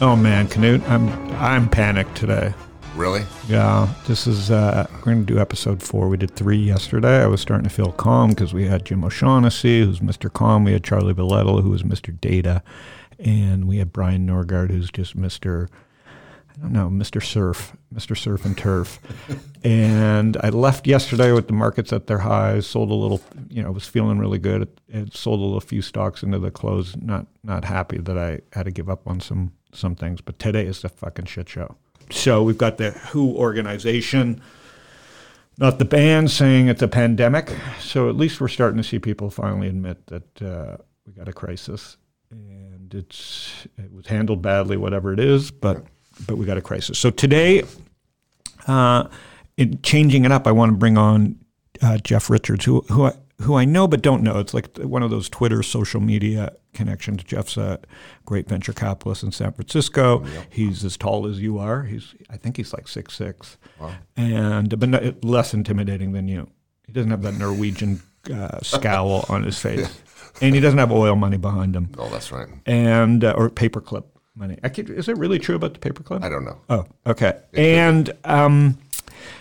Oh man, Canute, I'm I'm panicked today. Really? Yeah, this is uh, we're going to do episode four. We did three yesterday. I was starting to feel calm because we had Jim O'Shaughnessy, who's Mr. Calm. We had Charlie Bilello, who was Mr. Data, and we had Brian Norgard, who's just Mr. I don't know, Mr. Surf, Mr. Surf and Turf. and I left yesterday with the markets at their highs, sold a little, you know, was feeling really good. It sold a little few stocks into the close. Not not happy that I had to give up on some some things, but today is the fucking shit show. So we've got the WHO organization, not the band, saying it's a pandemic. So at least we're starting to see people finally admit that uh, we got a crisis, and it's it was handled badly, whatever it is, but but we got a crisis. So today, uh, in changing it up, I want to bring on uh, Jeff Richards, who who I, who I know but don't know. It's like one of those Twitter social media connections. Jeff's a great venture capitalist in San Francisco. Yep. He's as tall as you are. He's I think he's like six six, wow. and but no, less intimidating than you. He doesn't have that Norwegian uh, scowl on his face, yeah. and he doesn't have oil money behind him. Oh, that's right. And uh, or paperclip money. Is it really true about the paperclip? I don't know. Oh, okay. and um,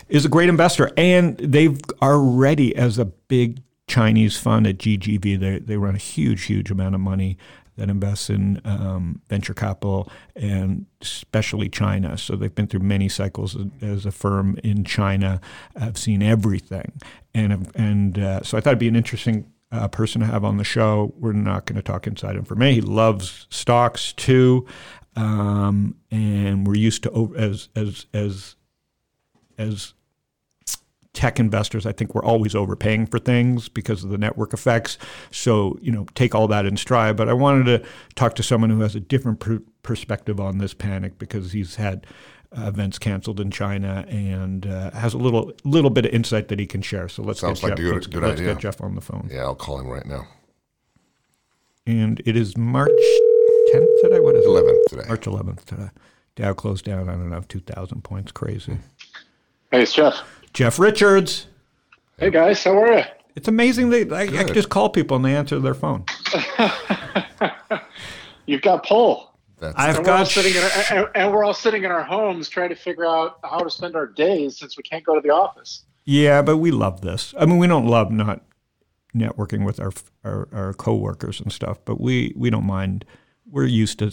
is a great investor, and they are ready as a big Chinese fund at GGV. They they run a huge, huge amount of money that invests in um, venture capital and especially China. So they've been through many cycles as a firm in China. I've seen everything, and and uh, so I thought it'd be an interesting uh, person to have on the show. We're not going to talk inside information. He loves stocks too, um, and we're used to as as as as tech investors. I think we're always overpaying for things because of the network effects. So you know, take all that in stride. But I wanted to talk to someone who has a different pr- perspective on this panic because he's had uh, events canceled in China and uh, has a little little bit of insight that he can share. So let's Sounds get like Jeff. a good, let's, good let's idea. get Jeff on the phone. Yeah, I'll call him right now. And it is March 10th today. What is 11th it? today. March 11th today. Dow closed down. I don't know, 2,000 points. Crazy. Hey, it's Jeff. Jeff Richards. Hey guys, how are you? It's amazing that I, I just call people and they answer their phone. You've got pull. That's I've and got we're sitting in our, and, and we're all sitting in our homes trying to figure out how to spend our days since we can't go to the office. Yeah, but we love this. I mean, we don't love not networking with our our, our coworkers and stuff, but we we don't mind. We're used to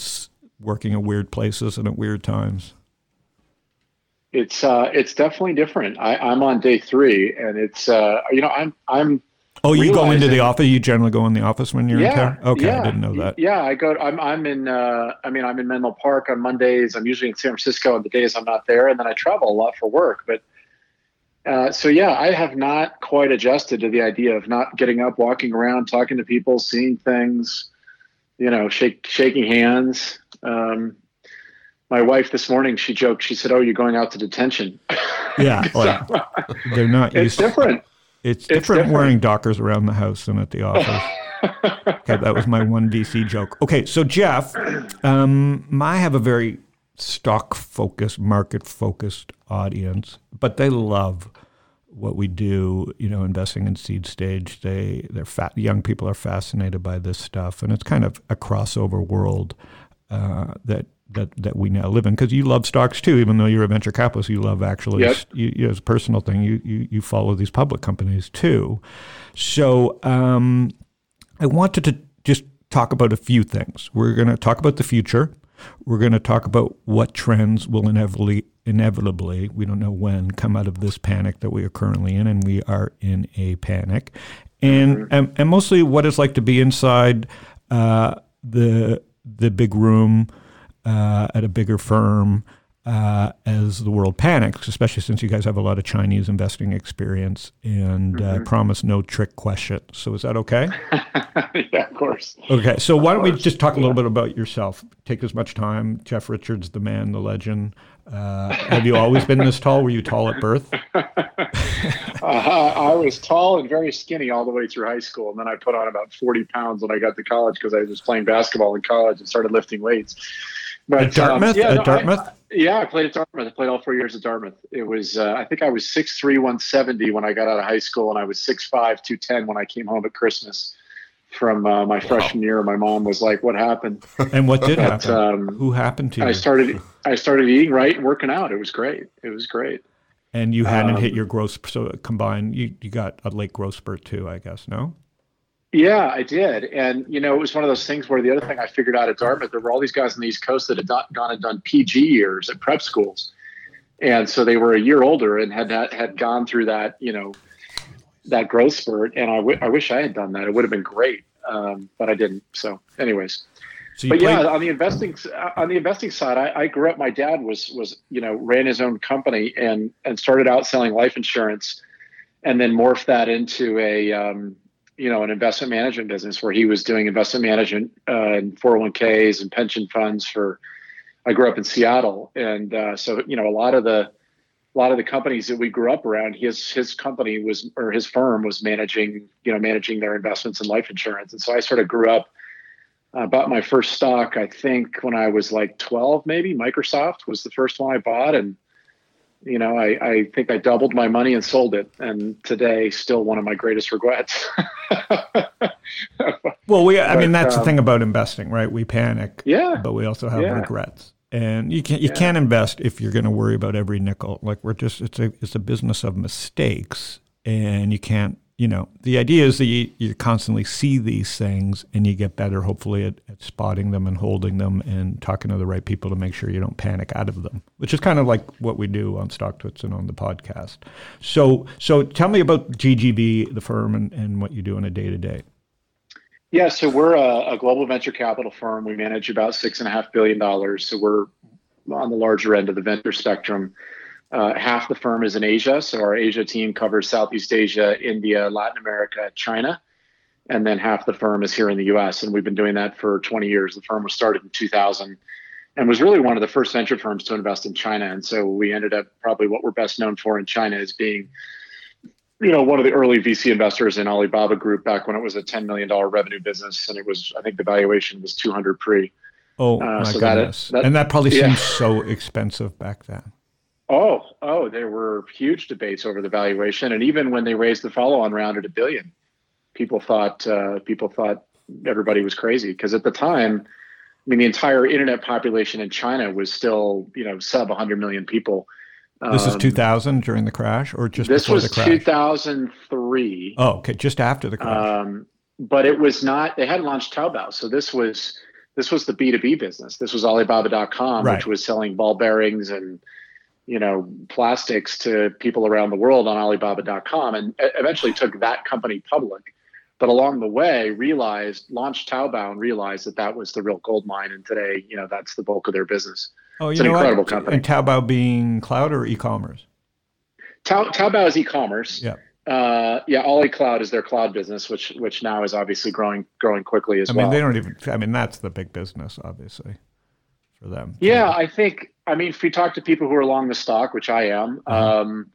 working in weird places and at weird times. It's uh, it's definitely different. I, I'm on day three, and it's uh, you know I'm I'm Oh, you go into the office. You generally go in the office when you're yeah, in town. Okay, yeah, I didn't know that. Yeah, I go. I'm I'm in. Uh, I mean, I'm in Menlo Park on Mondays. I'm usually in San Francisco on the days I'm not there, and then I travel a lot for work. But uh, so yeah, I have not quite adjusted to the idea of not getting up, walking around, talking to people, seeing things. You know, shake shaking hands. Um, my wife this morning, she joked. She said, "Oh, you're going out to detention." Yeah, like, they're not. It's different. It's different, it's different wearing Dockers around the house than at the office. okay, that was my one VC joke. Okay, so Jeff, um, I have a very stock focused, market focused audience, but they love what we do. You know, investing in seed stage. They they're fat. Young people are fascinated by this stuff, and it's kind of a crossover world uh, that that that we now live in. Because you love stocks too even though you're a venture capitalist you love actually yep. you, you, as a personal thing you, you you follow these public companies too. So um, i wanted to just talk about a few things. We're going to talk about the future. We're going to talk about what trends will inevitably inevitably we don't know when come out of this panic that we are currently in and we are in a panic. And mm-hmm. and, and mostly what it's like to be inside uh, the the big room uh, at a bigger firm uh, as the world panics, especially since you guys have a lot of Chinese investing experience and uh, mm-hmm. promise no trick questions. So is that okay? yeah, of course. Okay, so why don't we just talk a little bit about yourself? Take as much time. Jeff Richards, the man, the legend. Uh, have you always been this tall? Were you tall at birth? Uh, I was tall and very skinny all the way through high school, and then I put on about 40 pounds when I got to college because I was playing basketball in college and started lifting weights. But, at Dartmouth? Um, yeah, at no, Dartmouth? I, yeah, I played at Dartmouth. I played all four years at Dartmouth. It was, uh, I think I was 6'3", 170 when I got out of high school, and I was 6'5", 210 when I came home at Christmas from uh, my wow. freshman year. My mom was like, "What happened?" And what did but, happen? Um, Who happened to you? I started. I started eating right and working out. It was great. It was great. And you hadn't um, hit your growth. So combined, you you got a late growth spurt too, I guess. No. Yeah, I did. And, you know, it was one of those things where the other thing I figured out at Dartmouth, there were all these guys on the East Coast that had gone and done PG years at prep schools. And so they were a year older and had had gone through that, you know, that growth spurt. And I, w- I wish I had done that. It would have been great, um, but I didn't. So, anyways. So but played- yeah, on the investing on the investing side, I, I grew up. My dad was was you know ran his own company and and started out selling life insurance, and then morphed that into a um, you know an investment management business where he was doing investment management uh, and 401ks and pension funds for i grew up in seattle. And uh, so you know a lot of the a lot of the companies that we grew up around his his company was or his firm was managing you know managing their investments in life insurance. And so i sort of grew up uh, bought my first stock i think when i was like 12 maybe. Microsoft was the first one i bought. And you know, I, I think I doubled my money and sold it, and today still one of my greatest regrets. well, we I mean that's um, the thing about investing, right? We panic, yeah, but we also have yeah. regrets. And you can't you yeah. can't invest if you're going to worry about every nickel. Like we're just it's a it's a business of mistakes, and you can't you know, the idea is that you, you constantly see these things and you get better, hopefully, at, at, spotting them and holding them and talking to the right people to make sure you don't panic out of them, which is kind of like what we do on StockTwits and on the podcast. So, so tell me about GGV, the firm, and, and what you do on a day to day. Yeah, so we're a, a, global venture capital firm. We manage about six and a half billion dollars. So we're on the larger end of the venture spectrum. Uh, half the firm is in Asia. So our Asia team covers Southeast Asia, India, Latin America, China. And then half the firm is here in the US. And we've been doing that for 20 years. The firm was started in 2000 and was really one of the first venture firms to invest in China. And so we ended up probably what we're best known for in China is being, you know, one of the early VC investors in Alibaba Group back when it was a $10 million revenue business. And it was, I think the valuation was 200 pre. Oh, uh, my so goodness. That, that, and that probably yeah. seems so expensive back then. Oh, oh, there were huge debates over the valuation, and even when they raised the follow-on round at a billion, people thought uh, people thought everybody was crazy because at the time, I mean, the entire internet population in China was still, you know, sub 100 million people. This is 2000 during the crash, or just this before was the crash? 2003. Oh, okay, just after the crash. Um, but it was not. They hadn't launched Taobao, so this was this was the B2B business. This was Alibaba.com, right. which was selling ball bearings and you know plastics to people around the world on alibaba.com and eventually took that company public. But along the way realized launched taobao and realized that that was the real gold mine. And today you know that's the bulk of their business. Oh it's an incredible what? company. And taobao being cloud or e-commerce? Tao, taobao is e-commerce. Yeah. Uh, yeah, Ali Cloud is their cloud business, which which now is obviously growing growing quickly as well. I mean, they don't even. I mean, that's the big business, obviously for them. Yeah, I think. I mean, if you talk to people who are along the stock, which I am, mm-hmm. um,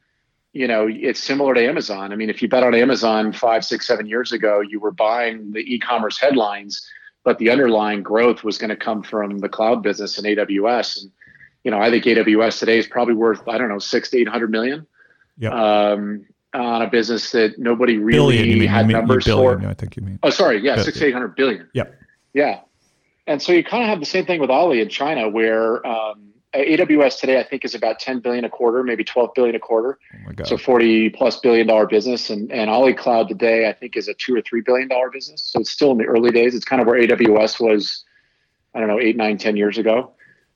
you know, it's similar to Amazon. I mean, if you bet on Amazon five, six, seven years ago, you were buying the e-commerce headlines, but the underlying growth was going to come from the cloud business and AWS. And you know, I think AWS today is probably worth I don't know six to eight hundred million. Yep. Um, on a business that nobody really billion, had mean, numbers billion, for. I think you mean. Oh, sorry. Yeah, six eight hundred billion. Yep. Yeah. And so you kind of have the same thing with Ali in China, where um, AWS today I think is about 10 billion a quarter, maybe 12 billion a quarter. Oh so 40 plus billion dollar business, and and Ali Cloud today I think is a two or three billion dollar business. So it's still in the early days. It's kind of where AWS was, I don't know, eight, nine, ten years ago.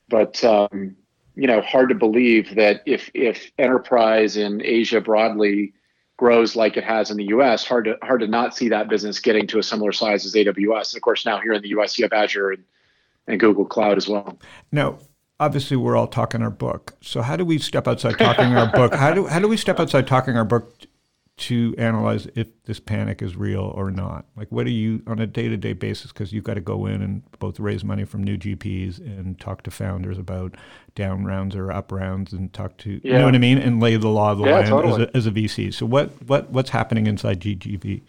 But um, you know, hard to believe that if if enterprise in Asia broadly grows like it has in the U.S., hard to hard to not see that business getting to a similar size as AWS. And of course, now here in the U.S., you have Azure and, and Google Cloud as well. Now, obviously we're all talking our book. So how do we step outside talking our book? How do how do we step outside talking our book to analyze if this panic is real or not? Like, what do you on a day to day basis? Because you've got to go in and both raise money from new GPs and talk to founders about down rounds or up rounds, and talk to yeah. you know what I mean, and lay the law of the yeah, land totally. as, a, as a VC. So what what what's happening inside GGV?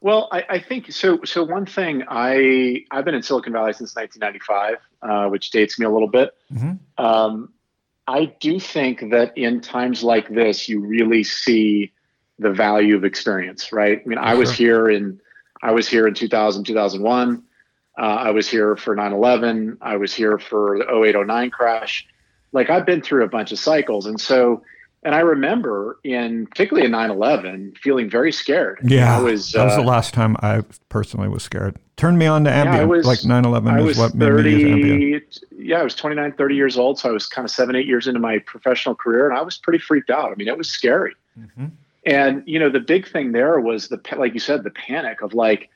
Well, I, I, think so. So one thing I I've been in Silicon Valley since 1995, uh, which dates me a little bit. Mm-hmm. Um, I do think that in times like this, you really see the value of experience, right? I mean, I was here in I was here in 2000, 2001. Uh, I was here for 9/11. I was here for the 0809 crash. Like I've been through a bunch of cycles, and so and I remember in particularly in 9/11 feeling very scared. Yeah, I was, that was uh, the last time I personally was scared. Turned me on to Ambien. Yeah, was, like 9/11 was what 30, made me use Ambien. Yeah, I was 29, 30 years old, so I was kind of seven, eight years into my professional career, and I was pretty freaked out. I mean, it was scary. Mm-hmm. And you know, the big thing there was the like you said, the panic of like,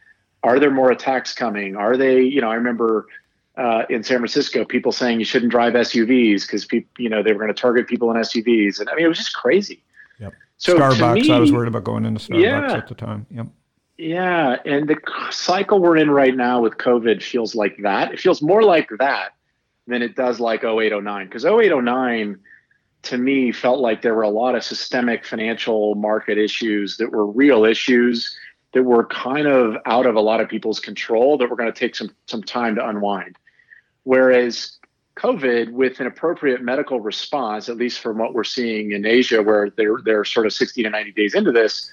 are there more attacks coming? Are they? You know, I remember uh, in San Francisco, people saying you shouldn't drive SUVs because people, you know, they were going to target people in SUVs, and I mean, it was just crazy. Yep. So Starbucks, me, I was worried about going into Starbucks yeah, at the time. Yep. Yeah, and the cycle we're in right now with COVID feels like that. It feels more like that than it does like 0809 because 0809 to me felt like there were a lot of systemic financial market issues that were real issues that were kind of out of a lot of people's control that were going to take some some time to unwind. Whereas COVID, with an appropriate medical response, at least from what we're seeing in Asia, where they're they're sort of 60 to 90 days into this,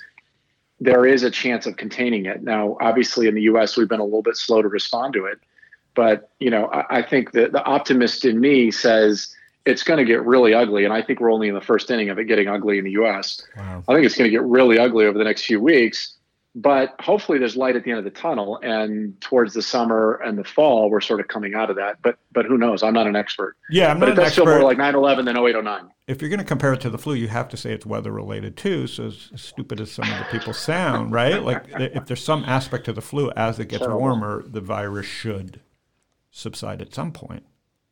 there is a chance of containing it. Now, obviously, in the U.S., we've been a little bit slow to respond to it, but you know, I, I think that the optimist in me says it's going to get really ugly. And I think we're only in the first inning of it getting ugly in the US. Wow. I think it's going to get really ugly over the next few weeks. But hopefully there's light at the end of the tunnel. And towards the summer and the fall, we're sort of coming out of that. But but who knows? I'm not an expert. Yeah, I'm but not it does expert. feel more like 9 11 than 0809. If you're going to compare it to the flu, you have to say it's weather related too. So as stupid as some of the people sound, right? Like if there's some aspect to the flu, as it gets Terrible. warmer, the virus should subside at some point.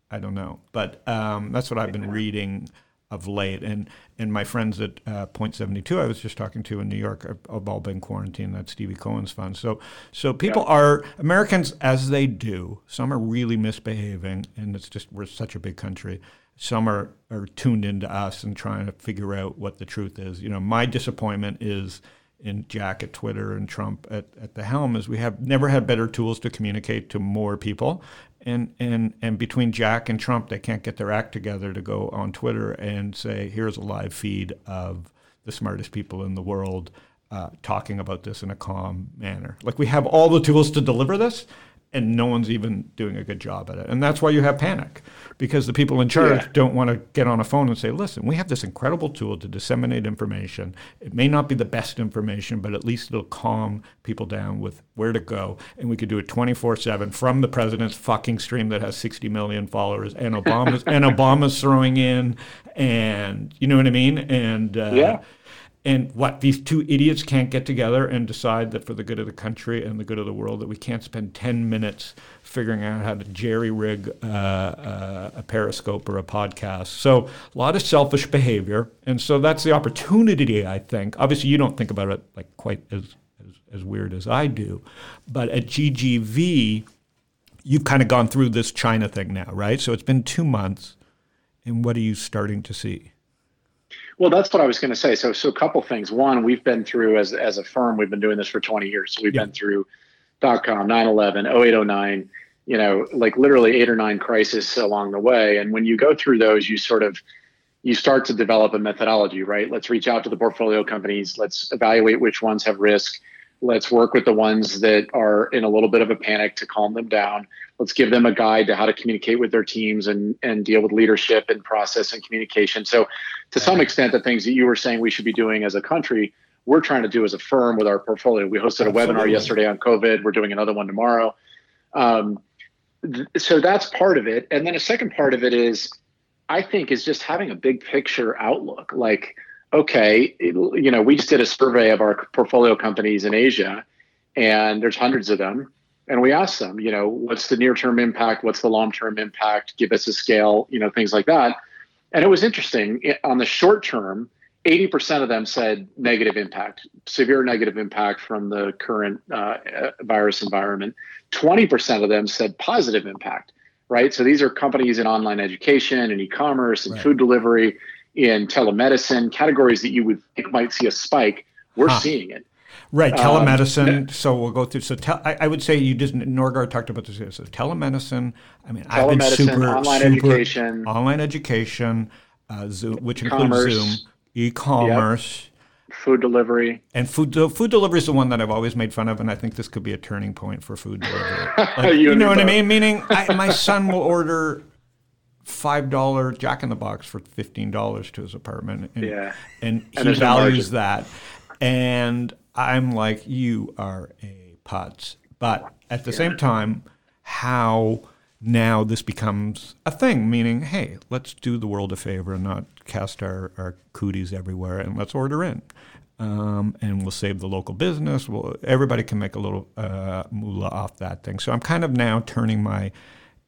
I don't know, but um, that's what I've been reading of late. And and my friends at uh, Point Seventy Two, I was just talking to in New York, have, have all been quarantined. That's Stevie Cohen's fund. So so people yeah. are Americans as they do. Some are really misbehaving, and it's just we're such a big country. Some are are tuned into us and trying to figure out what the truth is. You know, my disappointment is in Jack at Twitter and Trump at, at the helm is we have never had better tools to communicate to more people and and and between Jack and Trump, they can't get their act together to go on Twitter and say, "Here's a live feed of the smartest people in the world uh, talking about this in a calm manner." Like we have all the tools to deliver this, and no one's even doing a good job at it. And that's why you have panic, because the people in charge yeah. don't want to get on a phone and say, listen, we have this incredible tool to disseminate information. It may not be the best information, but at least it'll calm people down with where to go. And we could do it 24 7 from the president's fucking stream that has 60 million followers and Obama's, and Obama's throwing in, and you know what I mean? And, uh, yeah and what these two idiots can't get together and decide that for the good of the country and the good of the world that we can't spend 10 minutes figuring out how to jerry rig uh, uh, a periscope or a podcast. So a lot of selfish behavior and so that's the opportunity i think. Obviously you don't think about it like quite as, as, as weird as i do but at ggv you've kind of gone through this china thing now right? So it's been two months and what are you starting to see well, that's what I was going to say. So, so a couple things. One, we've been through as as a firm, we've been doing this for 20 years. So we've yeah. been through dot com, 9/11, 0809, you know, like literally eight or nine crises along the way. And when you go through those, you sort of you start to develop a methodology, right? Let's reach out to the portfolio companies. Let's evaluate which ones have risk. Let's work with the ones that are in a little bit of a panic to calm them down. Let's give them a guide to how to communicate with their teams and, and deal with leadership and process and communication. So, to some extent, the things that you were saying we should be doing as a country, we're trying to do as a firm with our portfolio. We hosted a Absolutely. webinar yesterday on COVID. We're doing another one tomorrow. Um, th- so that's part of it. And then a second part of it is, I think, is just having a big picture outlook. Like, okay, it, you know, we just did a survey of our portfolio companies in Asia, and there's hundreds of them. And we asked them, you know, what's the near term impact? What's the long term impact? Give us a scale, you know, things like that. And it was interesting. On the short term, 80% of them said negative impact, severe negative impact from the current uh, virus environment. 20% of them said positive impact, right? So these are companies in online education and e commerce and right. food delivery, in telemedicine, categories that you would think might see a spike. We're huh. seeing it. Right, um, telemedicine. Um, so we'll go through. So I, I, would say you just Norgard talked about this. So telemedicine. I mean, I've been super online super, education, online education, uh, Zoom, which includes Zoom, e-commerce, yep. food delivery, and food. Food delivery is the one that I've always made fun of, and I think this could be a turning point for food delivery. Like, you, you know what I mean? Meaning, I, my son will order five dollar Jack in the Box for fifteen dollars to his apartment, and, yeah, and he and values that, and I'm like, you are a putz. But at the yeah. same time, how now this becomes a thing, meaning, hey, let's do the world a favor and not cast our, our cooties everywhere and let's order in. Um, and we'll save the local business. We'll, everybody can make a little uh, moolah off that thing. So I'm kind of now turning my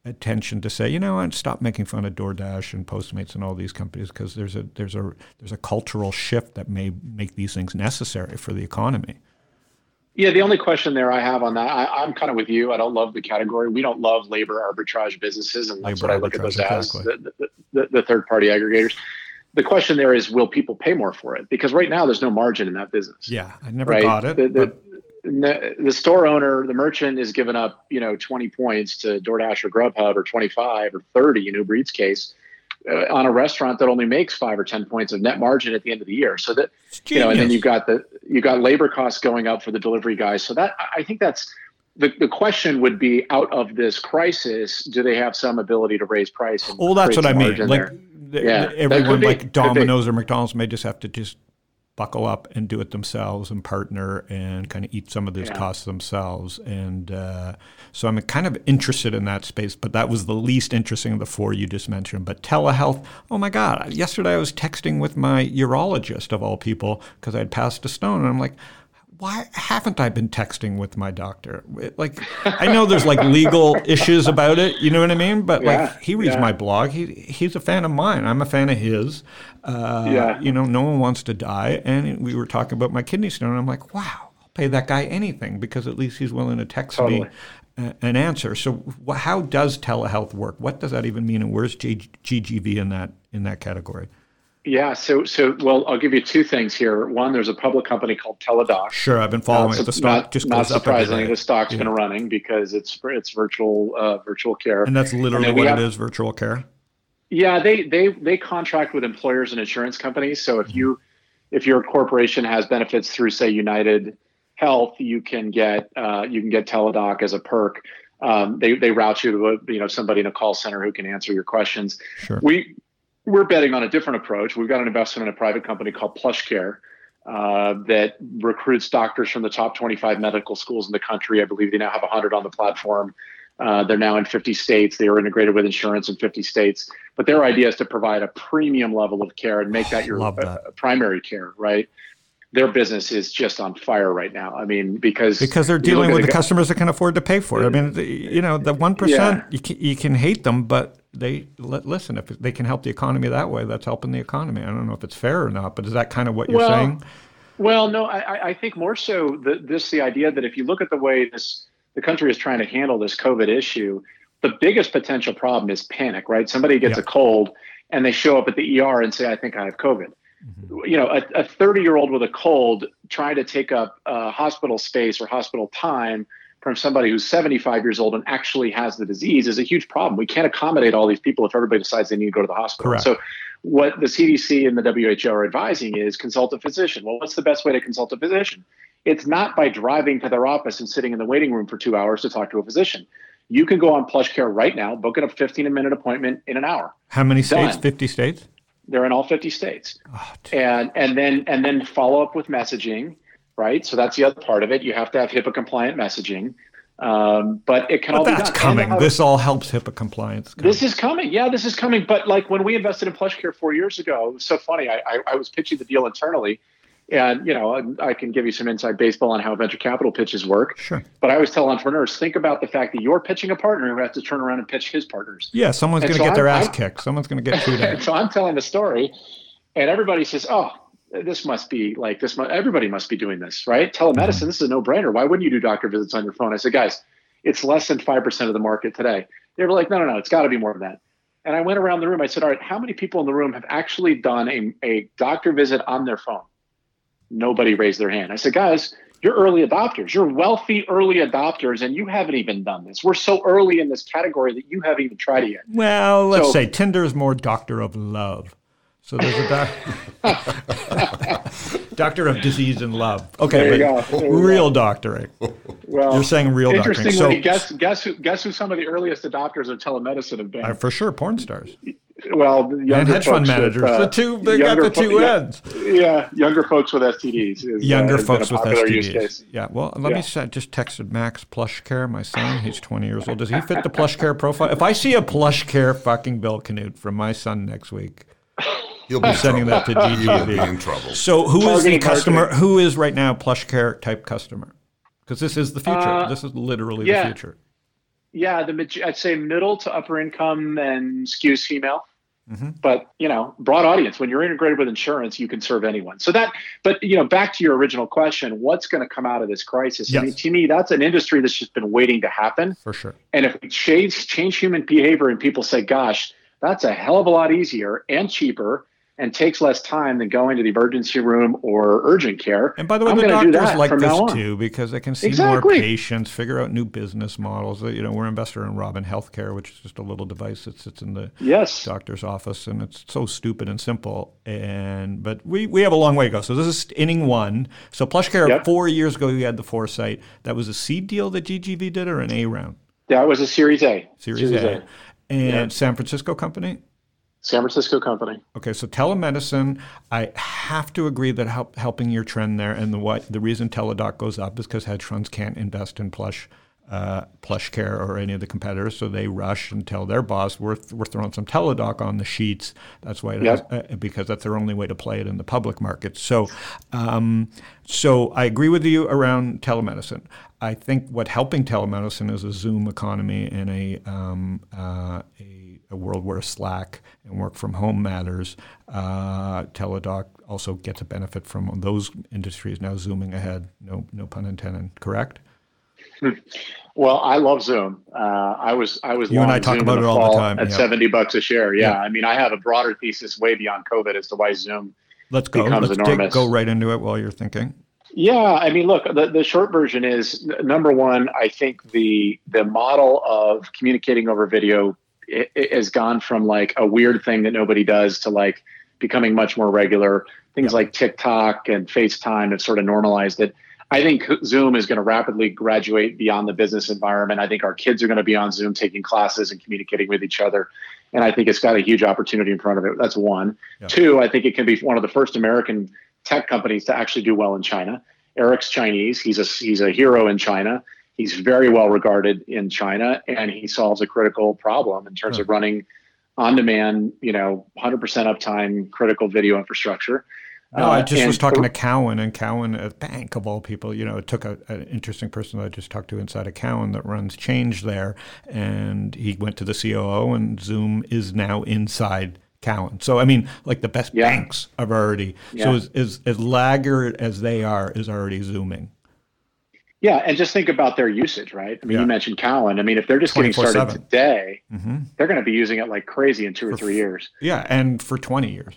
attention to say, you know, and stop making fun of DoorDash and Postmates and all these companies because there's a there's a there's a cultural shift that may make these things necessary for the economy. Yeah, the only question there I have on that, I, am kind of with you. I don't love the category. We don't love labor arbitrage businesses, and that's labor what I look at those exactly. as the, the, the third party aggregators. The question there is, will people pay more for it? Because right now there's no margin in that business. Yeah, I never right? got it. The, the store owner, the merchant is giving up, you know, 20 points to DoorDash or Grubhub or 25 or 30 in Uber Eats case uh, on a restaurant that only makes five or 10 points of net margin at the end of the year. So that, you know, and then you've got the, you've got labor costs going up for the delivery guys. So that, I think that's, the, the question would be out of this crisis, do they have some ability to raise price? well, that's what I mean. Like, the, yeah, everyone like Domino's or McDonald's may just have to just buckle up and do it themselves and partner and kind of eat some of those yeah. costs themselves. And uh, so I'm kind of interested in that space, but that was the least interesting of the four you just mentioned. But telehealth, oh my God. Yesterday I was texting with my urologist of all people because I'd passed a stone. And I'm like, why haven't I been texting with my doctor? Like, I know there's like legal issues about it, you know what I mean? But yeah, like, he reads yeah. my blog. He he's a fan of mine. I'm a fan of his. Uh, yeah. You know, no one wants to die. And we were talking about my kidney stone. I'm like, wow, I'll pay that guy anything because at least he's willing to text totally. me an answer. So, how does telehealth work? What does that even mean? And where's GGV in that in that category? Yeah, so so well, I'll give you two things here. One, there's a public company called Teladoc. Sure, I've been following uh, it. The stock not, just not surprisingly, the stock's yeah. been running because it's it's virtual uh, virtual care. And that's literally and what have, it is, virtual care. Yeah, they they they contract with employers and insurance companies. So if mm-hmm. you if your corporation has benefits through say United Health, you can get uh, you can get Teladoc as a perk. Um, they they route you to a, you know somebody in a call center who can answer your questions. Sure. We we're betting on a different approach. We've got an investment in a private company called PlushCare uh, that recruits doctors from the top 25 medical schools in the country. I believe they now have 100 on the platform. Uh, they're now in 50 states. They are integrated with insurance in 50 states. But their idea is to provide a premium level of care and make that your that. Uh, primary care, right? Their business is just on fire right now. I mean, because because they're dealing with the, the customers that can afford to pay for it. I mean, you know, the one yeah. you can, you can hate them, but they listen if they can help the economy that way that's helping the economy i don't know if it's fair or not but is that kind of what you're well, saying well no I, I think more so the, this the idea that if you look at the way this the country is trying to handle this covid issue the biggest potential problem is panic right somebody gets yeah. a cold and they show up at the er and say i think i have covid mm-hmm. you know a 30 year old with a cold trying to take up uh, hospital space or hospital time from somebody who's 75 years old and actually has the disease is a huge problem. We can't accommodate all these people if everybody decides they need to go to the hospital. Correct. So, what the CDC and the WHO are advising is consult a physician. Well, what's the best way to consult a physician? It's not by driving to their office and sitting in the waiting room for two hours to talk to a physician. You can go on PlushCare right now, book a 15 minute appointment in an hour. How many states? Done. 50 states? They're in all 50 states. Oh, and and then and then follow up with messaging right? So that's the other part of it. You have to have HIPAA compliant messaging. Um, but it can but all that's be done. coming. Uh, this all helps HIPAA compliance. This is coming. Yeah, this is coming. But like when we invested in PlushCare four years ago, it was so funny. I, I, I was pitching the deal internally. And you know, I can give you some inside baseball on how venture capital pitches work. Sure. But I always tell entrepreneurs, think about the fact that you're pitching a partner who has to turn around and pitch his partners. Yeah, someone's going to so get their I'm- ass I'm- kicked. Someone's going to get chewed out. so I'm telling the story, and everybody says, "Oh, this must be like this. Mu- everybody must be doing this, right? Telemedicine. This is a no-brainer. Why wouldn't you do doctor visits on your phone?" I said, "Guys, it's less than five percent of the market today." They were like, "No, no, no. It's got to be more than that." And I went around the room. I said, "All right, how many people in the room have actually done a, a doctor visit on their phone?" Nobody raised their hand. I said, "Guys." You're early adopters. You're wealthy early adopters, and you haven't even done this. We're so early in this category that you haven't even tried it yet. Well, let's So- say Tinder is more doctor of love. So there's a doc- doctor of disease and love. Okay, but go. There you real doctoring. Well, You're saying real doctoring. Interestingly, So guess guess who guess who some of the earliest adopters of telemedicine have been? uh, for sure, porn stars well, the and hedge fund managers. With, uh, the two, they got the two fo- yeah, ends. Yeah, younger folks with STDs. Is, Younger uh, folks with STDs. Yeah. Well, let me Yeah. say, just texted Max Plush Care, my son. He's 20 years old. Does he fit the Plush Care profile? If I see a Plush Care fucking Bill Canute from my son next week, He'll be sending that to He will be in trouble. So who is the customer? marketing. Who is right now Plush Care type customer? Because this is the future. Uh, this is literally yeah. the future. Yeah, the I'd say middle to upper income and skews female. Mm-hmm. But you know, broad audience. When you're integrated with insurance, you can serve anyone. So that, but you know, back to your original question, what's going to come out of this crisis? I mean, to me, that's an industry that's just been waiting to happen. For sure. And if we change change human behavior and people say, gosh, that's a hell of a lot easier and cheaper and takes less time than going to the emergency room or urgent care. And by the way, I'm the gonna do doctors that like this too because they can see more patients, figure out new business models. You know, we're an investor in Robin Healthcare, which is just a little device that sits in the Yes. doctor's office, and it's so stupid and simple. And but we we have a long way to go. So this is inning one. So PlushCare Yep. four years ago, you had the foresight. That was a seed deal that GGV did, or an A round, That was a Series A. Series, A, and Yeah. San Francisco company. San Francisco company. Okay, so telemedicine, I have to agree that help, helping your trend there, and the what the reason Teladoc goes up is because hedge funds can't invest in plush, uh, plush care or any of the competitors, so they rush and tell their boss we're we're throwing some Teladoc on the sheets. That's why it Yep. has, uh, because that's their only way to play it in the public market. So, um, so I agree with you around telemedicine. I think what helping telemedicine is a Zoom economy and a um, uh, a, a world where Slack and work from home matters. Uh, Teladoc also gets a benefit from those industries now zooming ahead. No, no pun intended. Correct. Well, I love Zoom. Uh, I was I was You and I talk Zoom about it all the time, at yeah. seventy bucks a share. Yeah. Yeah. I mean, I have a broader thesis way beyond COVID as to why Zoom. Let's go. Becomes Let's enormous. go right into it while you're thinking. Yeah, I mean, look, the, the short version is number one. I think the the model of communicating over video i i- has gone from like a weird thing that nobody does to like becoming much more regular. Things like TikTok and FaceTime have sort of normalized it. I think Zoom is going to rapidly graduate beyond the business environment. I think our kids are going to be on Zoom taking classes and communicating with each other. And I think it's got a huge opportunity in front of it. That's one. Yeah. Two, I think it can be one of the first American tech companies to actually do well in China. Eric's Chinese. He's a he's a hero in China. He's very well regarded in China, and he solves a critical problem in terms Huh. of running on demand, you know, 100% uptime critical video infrastructure. No, I Uh, just was talking to Cowen, and Cowen, a bank of all people, you know, it took a, an interesting person that I just talked to inside of Cowen that runs Change there, and he went to the COO, and Zoom is now inside Cowen. So I mean, like the best Yeah. banks have already. Yeah. So as, as as laggard as they are, is already zooming. Yeah, and just think about their usage, right? I mean, Yeah. you mentioned Cowen. I mean, if they're just getting started 24/7. today, hmm they're going to be using it like crazy in two or three years. Yeah, and for twenty years.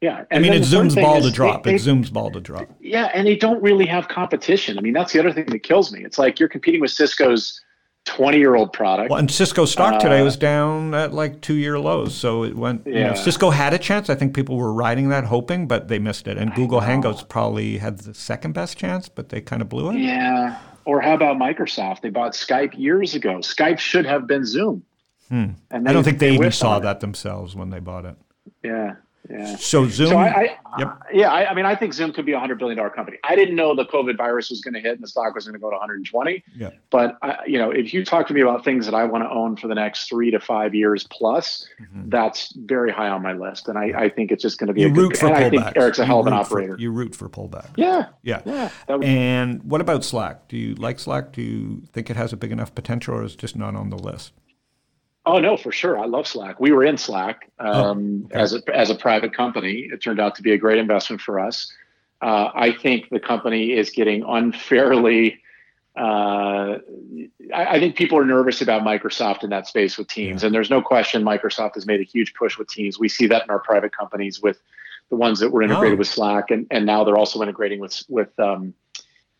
Yeah, I mean, then it's the third Zoom's ball to drop. they- they- Zoom's ball to drop. Yeah, and they don't really have competition. I mean, that's the other thing that kills me. It's like you're competing with Cisco's 20 year old product. Well, and Cisco stock today Uh, was down at like two year lows. So it went, you know, Yeah. Cisco had a chance. I think people were riding that, hoping, but they missed it. And Google Hangouts probably had the second best chance, but they kind of blew it. Yeah. Or how about Microsoft? They bought Skype years ago. Skype should have been Zoom. Hmm. And Hmm. I don't think they, even saw on it. that themselves when they bought it. Yeah. Yeah. So Zoom. So I, I Yep. yeah, I, I mean, I think Zoom could be a hundred billion dollar company. I didn't know the COVID virus was going to hit and the stock was going to go to 120. Yeah. But I, you know, if you talk to me about things that I want to own for the next three to five years plus, Mhm. that's very high on my list. And I, I think it's just going to be You a root good. for and I think Eric's a You hell of an root for- operator. you root for pullback. yeah, Yeah. yeah. Would, And what about Slack? Do you like Slack? Do you think it has a big enough potential, or is it just not on the list? Oh no, for sure. I love Slack. We were in Slack um, okay. as a as a private company. It turned out to be a great investment for us. Uh, I think the company is getting unfairly. Uh, I, I think people are nervous about Microsoft in that space with Teams, Yeah. and there's no question Microsoft has made a huge push with Teams. We see that in our private companies with the ones that were integrated Oh. with Slack, and, and now they're also integrating with with um,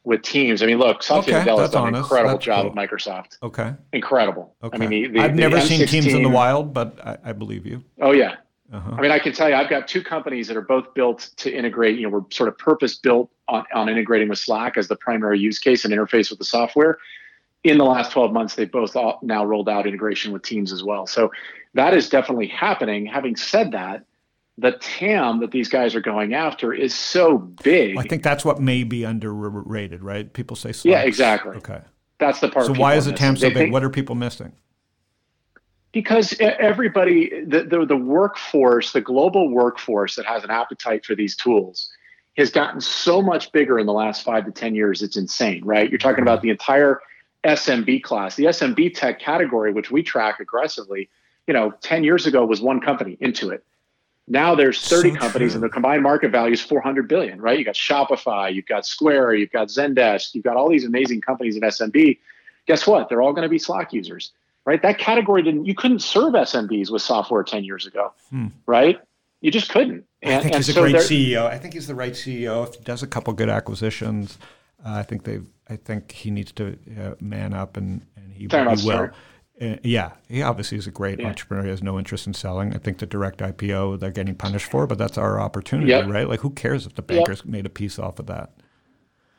with Teams. I mean, look, Satya Okay, Nadella has that's done an incredible That's job cool. at Microsoft. Okay. Incredible. Okay. I mean, the, the, I've the never seen Teams in the wild, but I, I believe you. Oh yeah, Uh-huh. I mean, I can tell you, I've got two companies that are both built to integrate. You know, we're sort of purpose built on, on integrating with Slack as the primary use case and interface with the software. In the last 12 months, they've both all now rolled out integration with Teams as well. So that is definitely happening. Having said that, the TAM that these guys are going after is so big. I think that's what may be underrated, right? People say Slack. yeah, exactly. Okay. That's the part. So why is the. TAM so They big? think- What are people missing? because everybody the, the the workforce the global workforce that has an appetite for these tools has gotten so much bigger in the last five to ten years it's insane right you're talking about mm-hmm. the entire smb class the smb tech category which we track aggressively you know 10 years ago was one company Intuit now there's 30 So companies true. and the combined market value is 400 billion right you got shopify you've got square you've got zendesk you've got all these amazing companies in smb guess what they're all going to be slack users right? That category didn't, you couldn't serve SMBs with software 10 years ago, Hmm. right? You just couldn't. I think he's a so great CEO. I think he's the right CEO. If he does a couple good acquisitions, uh, I think they. I think he needs to uh, man up, and and he, he will. Start. Uh, yeah, he obviously is a great Yeah. entrepreneur. He has no interest in selling. I think the direct IPO they're getting punished for, but that's our opportunity, Yep. right? Like, who cares if the Yep. bankers made a piece off of that?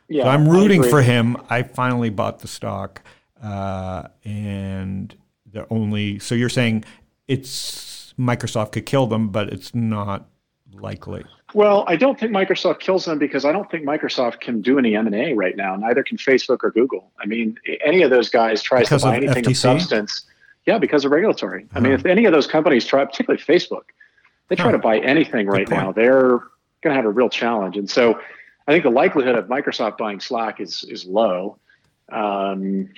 Yeah, so I'm rooting for him. I finally bought the stock, uh, and the only. So you're saying it's Microsoft could kill them, but it's not likely. Well, I don't think Microsoft kills them because I don't think Microsoft can do any M&A right now. Neither can Facebook or Google. I mean, any of those guys tries Because to buy of anything FTC? of substance. Yeah, because of regulatory. I mean, Uh-huh. if any of those companies try, particularly Facebook, they try Huh. to buy anything right point. now, they're going to have a real challenge. And so I think the likelihood of Microsoft buying Slack is is low. Um,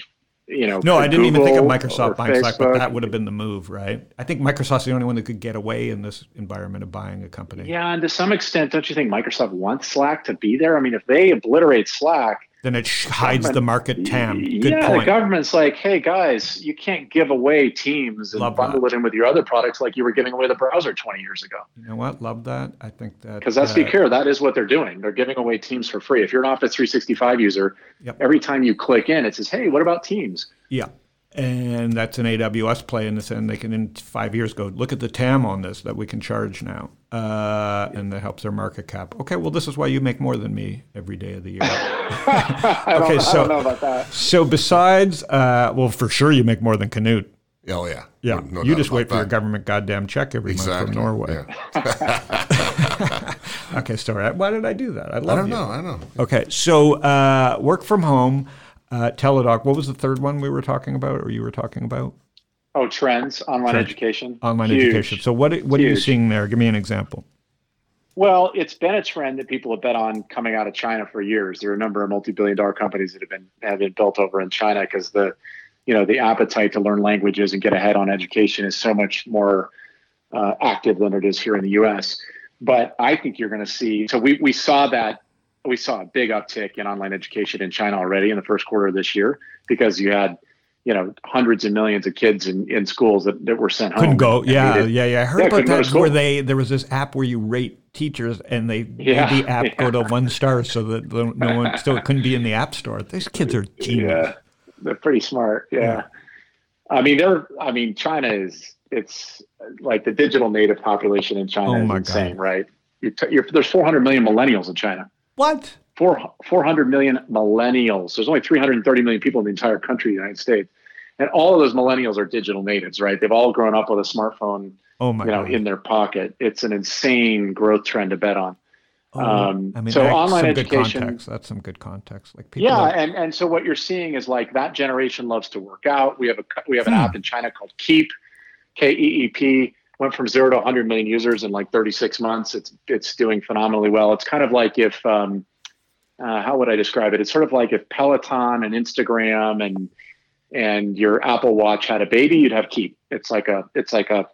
you know, No, I didn't even think of Microsoft or buying Slack, but that would have been the move, right? I think Microsoft's the only one that could get away in this environment of buying a company. Yeah, and to some extent, don't you think Microsoft wants Slack to be there? I mean, if they obliterate Slack, Then it sh- hides the market TAM. Good yeah, the point. government's like, hey guys, you can't give away Teams and Love bundle that. it in with your other products like you were giving away the browser 20 years ago. You know what? Love that. I think that Because let's uh, be clear, that is what they're doing. They're giving away Teams for free. If you're an Office 365 user, Yep. every time you click in, it says, hey, what about Teams? Yeah. And that's an AWS play in this, and they can in five years go look at the TAM on this that we can charge now, uh, and that helps their market cap. Okay, well, this is why you make more than me every day of the year. I, don't, Okay, I so- don't know about that. so besides, uh, well, for sure you make more than Canute. Oh yeah. Yeah, No- no you just wait about for your government goddamn check every Exactly. month from Norway. Yeah. Okay, sorry. Why did I do that? I love I don't you. know. I don't know. Okay, so uh, work from home, uh, Teladoc. What was the third one we were talking about, or you were talking about? Oh, trends, online Trends. education. Online Huge. education. So what what are you seeing there? Give me an example. Well, it's been a trend that people have bet on coming out of China for years. There are a number of multi-billion-dollar companies that have been have been built over in China because the, you know, the appetite to learn languages and get ahead on education is so much more uh, active than it is here in the U.S. But I think you're going to see. So we we saw that we saw a big uptick in online education in China already in the first quarter of this year because you had, you know, hundreds of millions of kids in, in schools that, that were sent Couldn't home. go. Yeah, needed- yeah, yeah. I heard Yeah, about couldn't that. Where they there was this app where you rate teachers, and they Yeah, made the app yeah. go to one star, so that no one still couldn't be in the app store. These kids are genius. Yeah, they're pretty smart. Yeah. I mean, they're. I mean, China is. It's like the digital native population in China Oh is insane, God. right? T- you're, there's 400 million millennials in China. What? Four, 400 million millennials. There's only 330 million people in the entire country, of the United States, and all of those millennials are digital natives, right? They've all grown up with a smartphone, oh my you know, God. in their pocket. It's an insane growth trend to bet on. Oh, um, I mean, so online education- context. That's some good context. Like people. Yeah, are- and and so what you're seeing is like that generation loves to work out. We have a we have an Hmm. app in China called Keep, K E E P. Went from zero to 100 million users in like 36 months. It's it's doing phenomenally well. It's kind of like if um, uh, how would I describe it? It's sort of like if Peloton and Instagram and and your Apple Watch had a baby, you'd have Keep. It's like a it's like a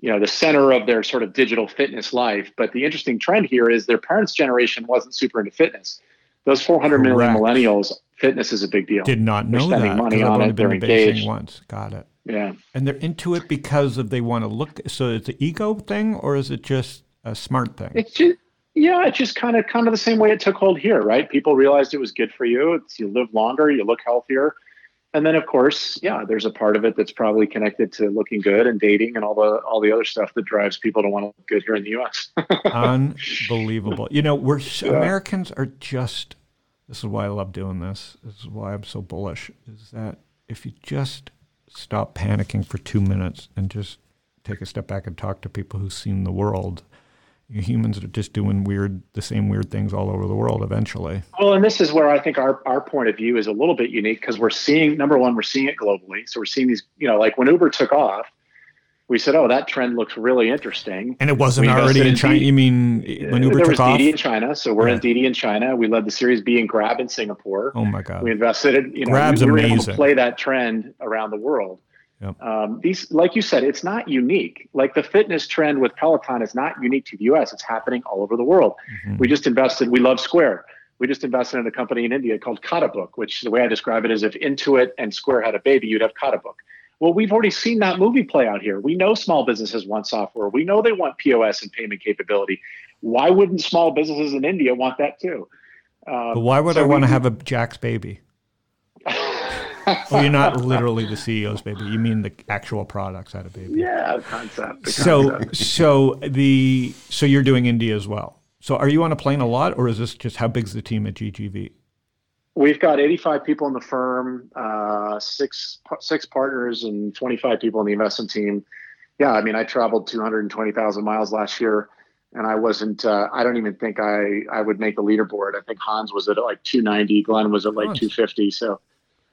you know the center of their sort of digital fitness life. But the interesting trend here is their parents' generation wasn't super into fitness. Those 400 million Correct. millennials, fitness is a big deal. did not They're know spending that. money on it, they're engaged. once. Got it. Yeah. And they're into it because of they want to look. So it's an ego thing, or is it just a smart thing? It's just yeah, it's just kind of kind of the same way it took hold here, right? People realized it was good for you. It's you live longer, you look healthier. And then of course, yeah, there's a part of it that's probably connected to looking good and dating and all the all the other stuff that drives people to want to look good here in the US. Unbelievable. You know, we're Yeah. Americans are just. This is why I love doing this. This is why I'm so bullish. Is that if you just stop panicking for two minutes and just take a step back and talk to people who've seen the world, humans are just doing weird, the same weird things all over the world. Eventually, Well, and this is where I think our, our point of view is a little bit unique because we're seeing number one, we're seeing it globally. So we're seeing these, you know, like when Uber took off, we said, oh, that trend looks really interesting. and it wasn't We already in in China. D- You mean when Uber there took was off? Didi in China, so we're Yeah. in Didi in China. We led the Series B in Grab in Singapore. Oh my God! We invested in, you know, Grab's we, we were able amazing. to play that trend around the world. Yep. Um, these, like you said, it's not unique. Like the fitness trend with Peloton is not unique to the U.S. It's happening all over the world. Mhm. We just invested. We love Square. We just invested in a company in India called Khatabook, which the way I describe it is if Intuit and Square had a baby, you'd have Khatabook. Well, we've already seen that movie play out here. We know small businesses want software. We know they want POS and payment capability. Why wouldn't small businesses in India want that too? Um, But why would so I want to have a Jack's baby? Oh, you're not literally the CEO's baby. You mean the actual products had a baby. yeah, concept. the So, concept. so the so you're doing India as well. So, are you on a plane a lot, or is this just how big's the team at GGV? We've got 85 people in the firm, uh, six six partners, and 25 people in the investment team. Yeah, I mean, I traveled 220,000 miles last year, and I wasn't. Uh, I don't even think I I would make the leaderboard. I think Hans was at like 290, Glenn was at like 250. So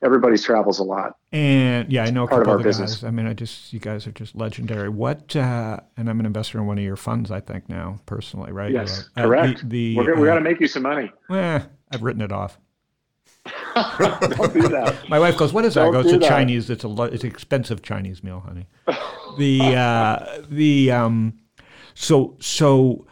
everybody travels a lot. And yeah, I know a Part of our business. guys. I mean, I just you guys are just legendary. What? Uh, and I'm an investor in one of your funds. I think now personally, right? Yes, Uh, correct. The, the we uh, got to make you some money. eh, I've written it off. don't do that. My wife goes, "What is that?" I Don't go, "It's a that. Chinese. It's a lo- it's an expensive Chinese meal, honey." the uh, the um, so so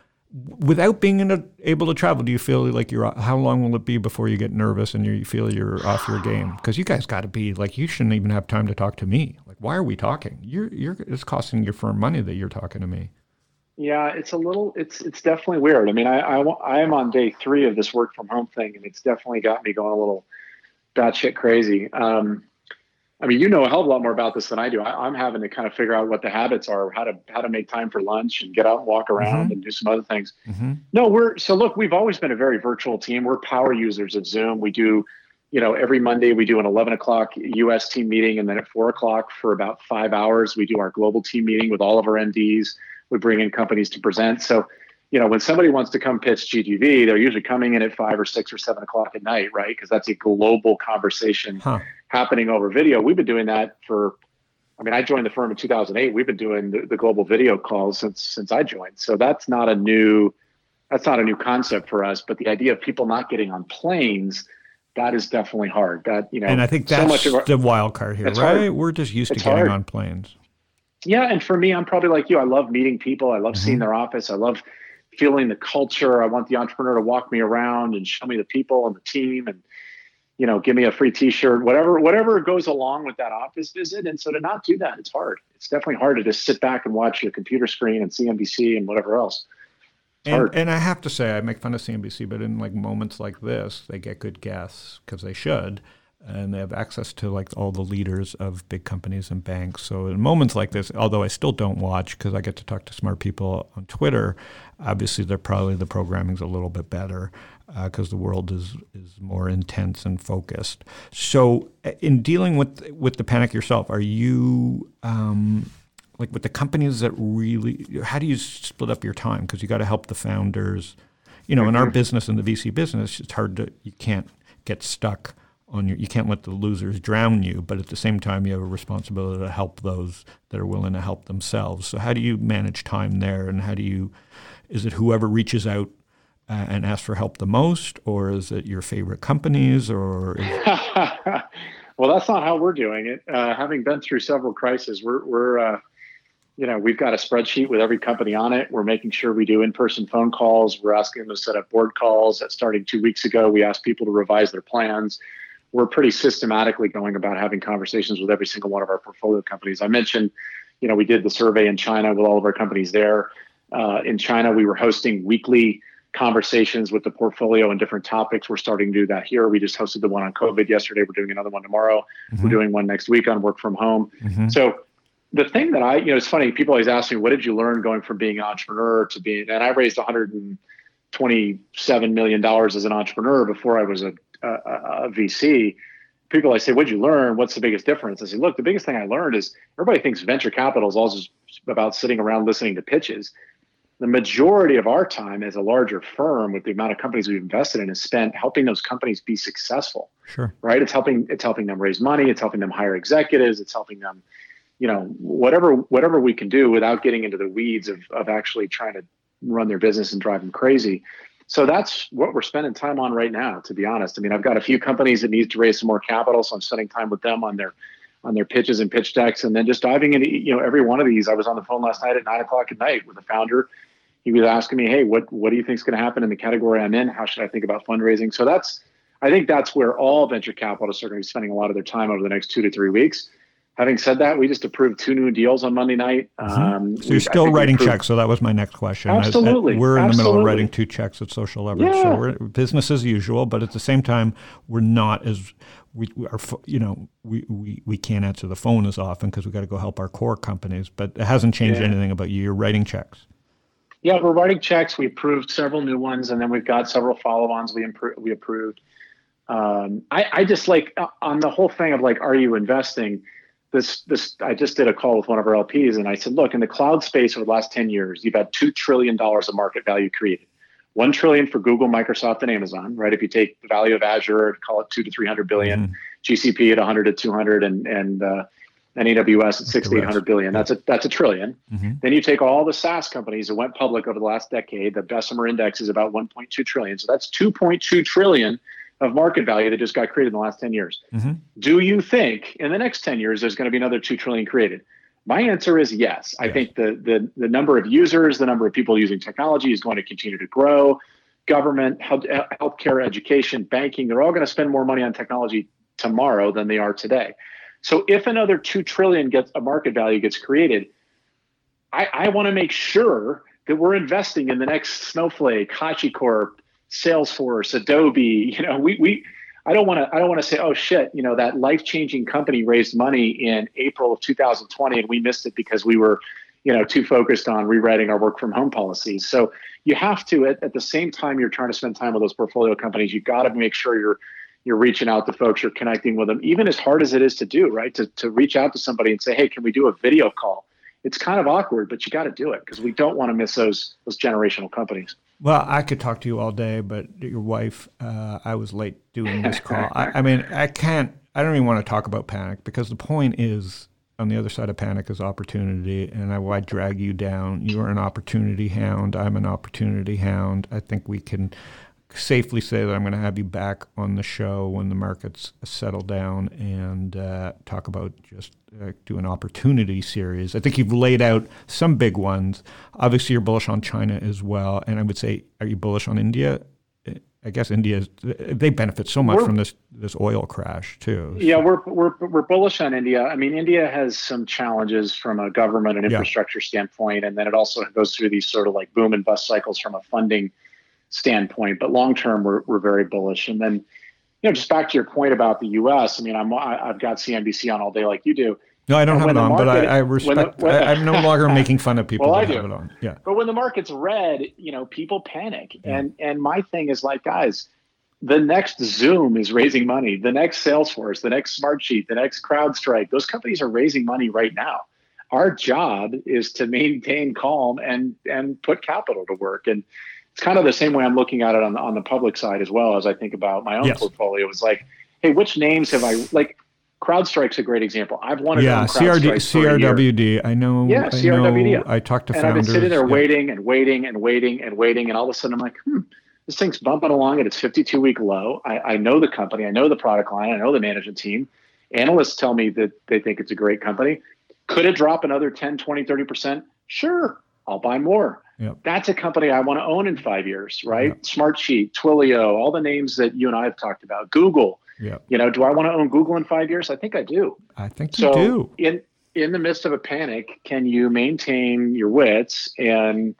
without being in a, able to travel, do you feel like you're? How long will it be before you get nervous and you feel you're off your game? Because you guys got to be like, you shouldn't even have time to talk to me. Like, why are we talking? You're you're it's costing your firm money that you're talking to me. Yeah, it's a little. It's it's definitely weird. I mean, I I, I am on day three of this work from home thing, and it's definitely got me going a little batshit crazy. Um, I mean, you know a hell of a lot more about this than I do. I, I'm having to kind of figure out what the habits are, how to how to make time for lunch and get out and walk around and do some other things. Mm-hmm. No, we're so look. We've always been a very virtual team. We're power users of Zoom. We do, you know, every Monday we do an 11 o'clock U.S. team meeting, and then at four o'clock for about five hours we do our global team meeting with all of our MDs. We bring in companies to present. So, you know, when somebody wants to come pitch GGV, they're usually coming in at five or six or seven o'clock at night, right? Because that's a global conversation Huh. happening over video. We've been doing that for. I mean, I joined the firm in 2008. We've been doing the, the global video calls since since I joined. So that's not a new that's not a new concept for us. But the idea of people not getting on planes, that is definitely hard. That you know, And I think so that's much of our, the wild card here, right? hard. We're just used It's to getting hard. on planes. yeah. And for me, I'm probably like you. I love meeting people. I love Mm-hmm. seeing their office. I love feeling the culture. I want the entrepreneur to walk me around and show me the people and the team and you know give me a free T-shirt, whatever whatever goes along with that office visit. And so to not do that, it's hard. It's definitely hard to just sit back and watch your computer screen and CNBC and whatever else. And, and I have to say, I make fun of CNBC, but in like moments like this, they get good guests because they should. And they have access to like all the leaders of big companies and banks. So in moments like this, although I still don't watch because I get to talk to smart people on Twitter, obviously they're probably the programming's a little bit better because uh, the world is is more intense and focused. So uh, in dealing with with the panic yourself, are you um, like with the companies that really? How do you split up your time? Because you got to help the founders. You know, in our business, in the VC business, it's hard to you can't get stuck on your you can't let the losers drown you but at the same time you have a responsibility to help those that are willing to help themselves. So how do you manage time there and how do you is it whoever reaches out uh, and asks for help the most or is it your favorite companies or well that's not how we're doing it. Uh, having been through several crises we're, we're uh, you know we've got a spreadsheet with every company on it. We're making sure we do in-person phone calls. We're asking them to set up board calls. That starting two weeks ago. We asked people to revise their plans we're pretty systematically going about having conversations with every single one of our portfolio companies. I mentioned, you know, we did the survey in China with all of our companies there. Uh, in China, we were hosting weekly conversations with the portfolio on different topics. We're starting to do that here. We just hosted the one on COVID yesterday. We're doing another one tomorrow. Mm-hmm. We're doing one next week on work from home. Mm-hmm. So the thing that I, you know, it's funny. People always ask me, "What did you learn going from being an entrepreneur to being?" And I raised 127 million dollars as an entrepreneur before I was a a, a VC, people I say, "What'd you learn? What's the biggest difference?" I say, "Look, the biggest thing I learned is everybody thinks venture capital is all just about sitting around listening to pitches. The majority of our time as a larger firm, with the amount of companies we've invested in, is spent helping those companies be successful. Sure. Right? It's helping. It's helping them raise money. It's helping them hire executives. It's helping them, you know, whatever whatever we can do without getting into the weeds of of actually trying to run their business and drive them crazy so that's what we're spending time on right now to be honest. I mean i've got a few companies that need to raise some more capital so i'm spending time with them on their on their pitches and pitch decks and then just diving into you know every one of these. I was on the phone last night at nine o'clock at night with the founder. He was asking me hey what what do you think is going to happen in the category i'm in? How should i think about fundraising? So that's i think that's where all venture capitalists are going to be spending a lot of their time over the next two to three weeks having said that, we just approved two new deals on Monday night. Mm-hmm. Um, so you're still writing checks. So that was my next question. Absolutely, we're in Absolutely. the middle of writing two checks at Social Leverage. Yeah. So we're business as usual, but at the same time, we're not as we, we are. You know, we, we we can't answer the phone as often because we got to go help our core companies. But it hasn't changed yeah. anything about you. You're writing checks. Yeah, we're writing checks. We approved several new ones, and then we've got several follow-ons we improved. We approved. Um, I, I just like uh, on the whole thing of like, are you investing? This this I just did a call with one of our LPs and I said, look, in the cloud space over the last 10 years, you've had two trillion dollars of market value created. One trillion for Google, Microsoft, and Amazon, right? If you take the value of Azure, call it two to three hundred billion, mm-hmm. GCP at 100 to 200, and and uh, and AWS at six to 800 billion. That's a that's a 1000000000000 mm-hmm. Then you take all the SaaS companies that went public over the last decade. The Bessemer index is about 1.2 trillion. So that's 2.2 trillion of market value that just got created in the last 10 years. Mm-hmm. Do you think in the next 10 years there's going to be another 2 trillion created? My answer is yes. I think the, the the number of users, the number of people using technology is going to continue to grow. Government, health, healthcare, education, banking, they're all going to spend more money on technology tomorrow than they are today. So if another 2 trillion gets a market value gets created, I, I want to make sure that we're investing in the next Snowflake, HashiCorp, Salesforce, Adobe. You know, we we I don't want to I don't want to say, oh shit, you know, that life changing company raised money in April of 2020 and we missed it because we were, you know, too focused on rewriting our work from home policies. So you have to at, at the same time you're trying to spend time with those portfolio companies, you got to make sure you're you're reaching out to folks, you're connecting with them, even as hard as it is to do, right? To to reach out to somebody and say, hey, can we do a video call? It's kind of awkward, but you got to do it because we don't want to miss those those generational companies. Well, I could talk to you all day, but your wife, uh, I was late doing this call. I, I, mean, I can't, I don't even want to talk about panic because the point is on the other side of panic is opportunity. And I, why drag you down? You're an opportunity hound. I'm an opportunity hound. I think we can safely say that I'm going to have you back on the show when the markets settle down and uh, talk about just uh, do an opportunity series. I think you've laid out some big ones. Obviously, you're bullish on China as well, and I would say, are you bullish on India? I guess India they benefit so much we're, from this this oil crash too. Yeah, we're we're we're bullish on India. I mean, India has some challenges from a government and infrastructure yeah. standpoint, and then it also goes through these sort of like boom and bust cycles from a funding standpoint. But long term, we're we're very bullish. And then you know, just back to your point about the U.S. I mean, I'm I, I've got CNBC on all day like you do. No, I don't have it on, but I, market- I respect. the- when- I, I'm no longer making fun of people Well, I have do. it on. Yeah. But when the market's red, you know, people panic. Yeah. And and my thing is like, guys, the next Zoom is raising money. The next Salesforce, the next Smartsheet, the next CrowdStrike, those companies are raising money right now. Our job is to maintain calm and and put capital to work. And it's kind of the same way I'm looking at it on the on the public side as well as I think about my own Yes. portfolio. It's like, hey, which names have I like? CrowdStrike's a great example. I've wanted to Yeah, CRD, CrowdStrike for a year. CRWD. I know. Yeah, I CRWD. know. I talked to and I've been sitting there yeah. waiting and waiting and waiting and waiting, and all of a sudden I'm like, hmm, this thing's bumping along at its 52 week low. I, I know the company, I know the product line, I know the management team. Analysts tell me that they think it's a great company. Could it drop another 10, 20, 30%? Sure, I'll buy more. Yep. That's a company I want to own in five years, right? Yep. Smartsheet, Twilio, all the names that you and I have talked about, Google. Yeah, You know, do I want to own Google in five years? I think I do. I think So you do. in in the midst of a panic, can you maintain your wits? And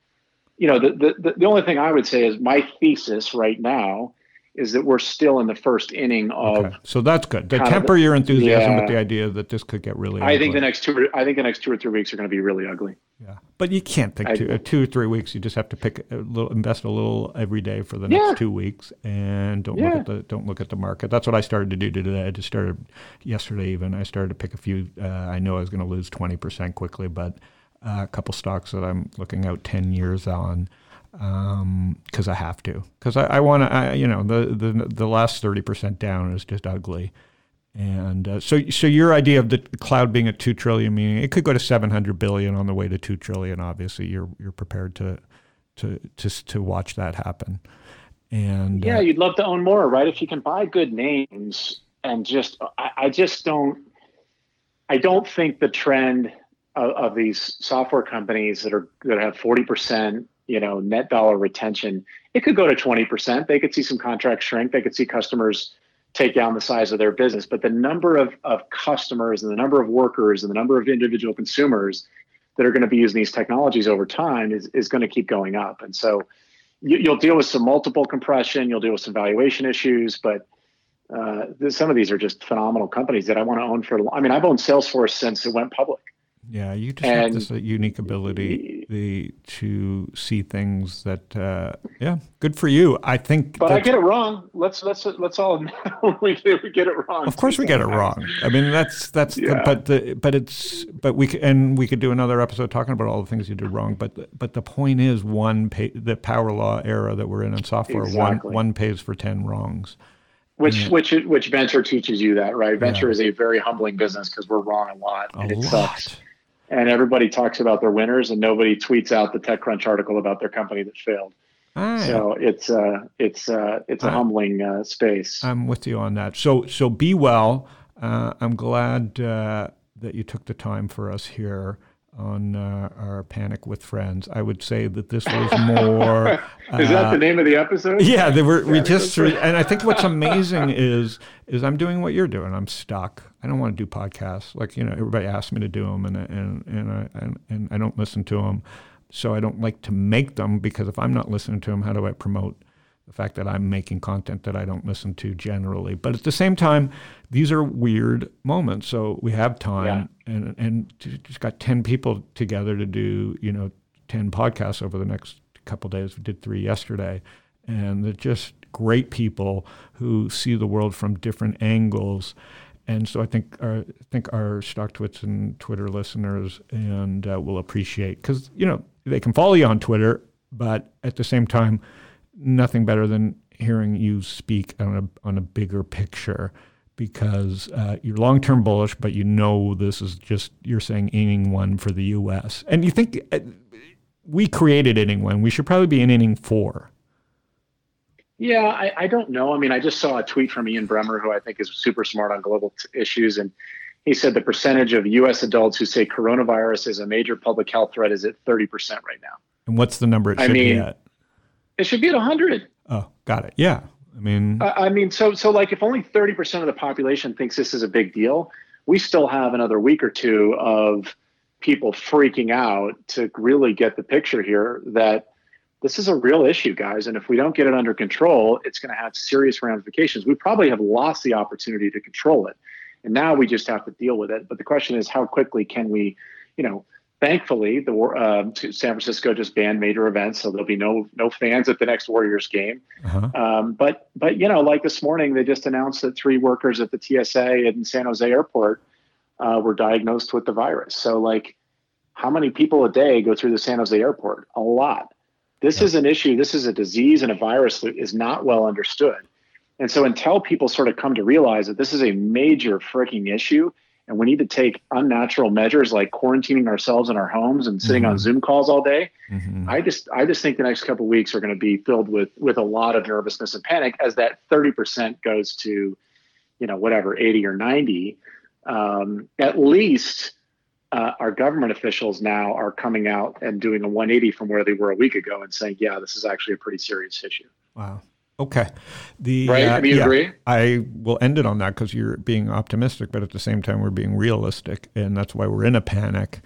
you know, the, the the only thing I would say is my thesis right now is that we're still in the first inning of. Okay. So that's good. To temper your enthusiasm with the idea that this could get really. I think ugly. the next two. I think the next two or three weeks are going to be really ugly. Yeah, but you can't think I- two, uh, two or three weeks. You just have to pick a little, invest a little every day for the next Yeah. two weeks, and don't look at the don't look at the market. That's what I started to do today. I just started yesterday. Even I started to pick a few. Uh, I know I was going to lose twenty percent quickly, but uh, a couple stocks that I'm looking out ten years on because I have to. Because I, I want to. You know, the the the last thirty percent down is just ugly. And uh, so, so your idea of the cloud being at two trillion, meaning it could go to seven hundred billion on the way to two trillion. Obviously, you're you're prepared to to to to watch that happen. And Yeah, uh, you'd love to own more, right? If you can buy good names and just, I, I just don't, I don't think the trend of, of these software companies that are that have forty percent, you know, net dollar retention, it could go to twenty percent. They could see some contracts shrink. They could see customers take down the size of their business. But the number of of customers and the number of workers and the number of individual consumers that are going to be using these technologies over time is is going to keep going up. And so you, you'll deal with some multiple compression, you'll deal with some valuation issues, but uh, some of these are just phenomenal companies that I want to own for. I mean, I've owned Salesforce since it went public. Yeah, you just have this uh, unique ability the, to see things that uh, yeah, good for you. I think. But I get it wrong. Let's let's let's all we we get it wrong. Of course, we get it wrong. I mean, that's that's. The, Yeah. but the but it's but we and we could do another episode talking about all the things you did wrong. But the, but the point is, one pay, the power law era that we're in in software, Exactly. one one pays for ten wrongs. Which which which venture teaches you that, right? Venture Yeah. is a very humbling business because we're wrong a lot, A and it lot. sucks. And everybody talks about their winners, and nobody tweets out the TechCrunch article about their company that failed. Ah. So it's uh it's uh it's a I- humbling uh, space. I'm with you on that. So so be well. Uh, I'm glad uh, that you took the time for us here on uh, our panic with friends. I would say that this was more. is that uh, the name of the episode? Yeah, they were. We just right. and I think what's amazing is is I'm doing what you're doing. I'm stuck. I don't want to do podcasts. Like you know, everybody asks me to do them, and and and I and, and I don't listen to them. So I don't like to make them because if I'm not listening to them, how do I promote the fact that I'm making content that I don't listen to generally? But at the same time, these are weird moments. So we have time, and and ju- just got ten people together to do you know ten podcasts over the next couple days. We did three yesterday, and they're just great people who see the world from different angles. And so I think our, I think our StockTwits and Twitter listeners and uh, will appreciate because you know they can follow you on Twitter, but at the same time, nothing better than hearing you speak on a on a bigger picture because uh, you're long term bullish, but you know this is just you're saying inning one for the U.S. and you think uh, we created inning one, we should probably be in inning four. Yeah, I, I don't know. I mean, I just saw a tweet from Ian Bremmer, who I think is super smart on global t- issues, and he said the percentage of U.S. adults who say coronavirus is a major public health threat is at 30% right now. And what's the number it I should be mean- at? It should be at 100. Oh, got it. Yeah, I mean, I I mean, so so like if only 30% of the population thinks this is a big deal, we still have another week or two of people freaking out to really get the picture here that this is a real issue, guys. And if we don't get it under control, it's going to have serious ramifications. We probably have lost the opportunity to control it. And now we just have to deal with it. But the question is, how quickly can we, you know, thankfully, the uh, San Francisco just banned major events, so there'll be no no fans at the next Warriors game. Uh-huh. Um, but but you know, like this morning, they just announced that three workers at the TSA in San Jose Airport uh, were diagnosed with the virus. So like, how many people a day go through the San Jose Airport? A lot. This yeah. is an issue. This is a disease and a virus that is not well understood. And so until people sort of come to realize that this is a major freaking issue and we need to take unnatural measures like quarantining ourselves in our homes and sitting mm-hmm. on Zoom calls all day, mm-hmm. I just I just think the next couple weeks are going to be filled with with a lot of nervousness and panic as that 30% goes to, you know, whatever 80 or 90. Um, at least uh, our government officials now are coming out and doing a 180 from where they were a week ago and saying, yeah, this is actually a pretty serious issue. Wow. Okay. The right? Uh, you yeah, agree? I will end it on that because you're being optimistic, but at the same time, we're being realistic, and that's why we're in a panic.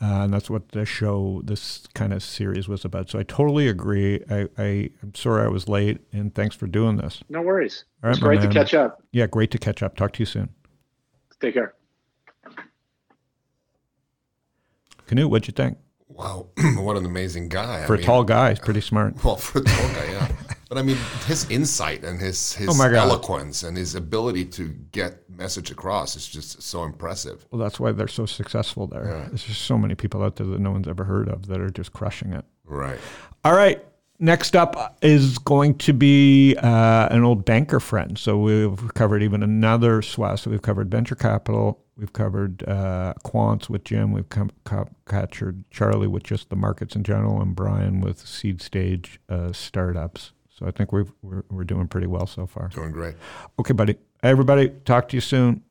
Uh, and that's what the show, this kind of series was about. So I totally agree. I, I am sorry I was late, and thanks for doing this. No worries. All right, it's great man. to catch up. Yeah, great to catch up. Talk to you soon. Take care. Canute, what'd you think? Wow, what an amazing guy! For I a mean, tall guy, he's pretty smart. Well, for a tall guy, yeah. But I mean, his insight and his his oh eloquence and his ability to get message across is just so impressive. Well, that's why they're so successful there. Yeah. There's just so many people out there that no one's ever heard of that are just crushing it. Right. All right. Next up is going to be uh, an old banker friend. So we've covered even another swath. So we've covered venture capital, we've covered uh, quants with Jim, we've com- captured Charlie with just the markets in general, and Brian with seed stage uh, startups. So I think we've, we're, we're doing pretty well so far. Doing great. Okay, buddy. Everybody, talk to you soon.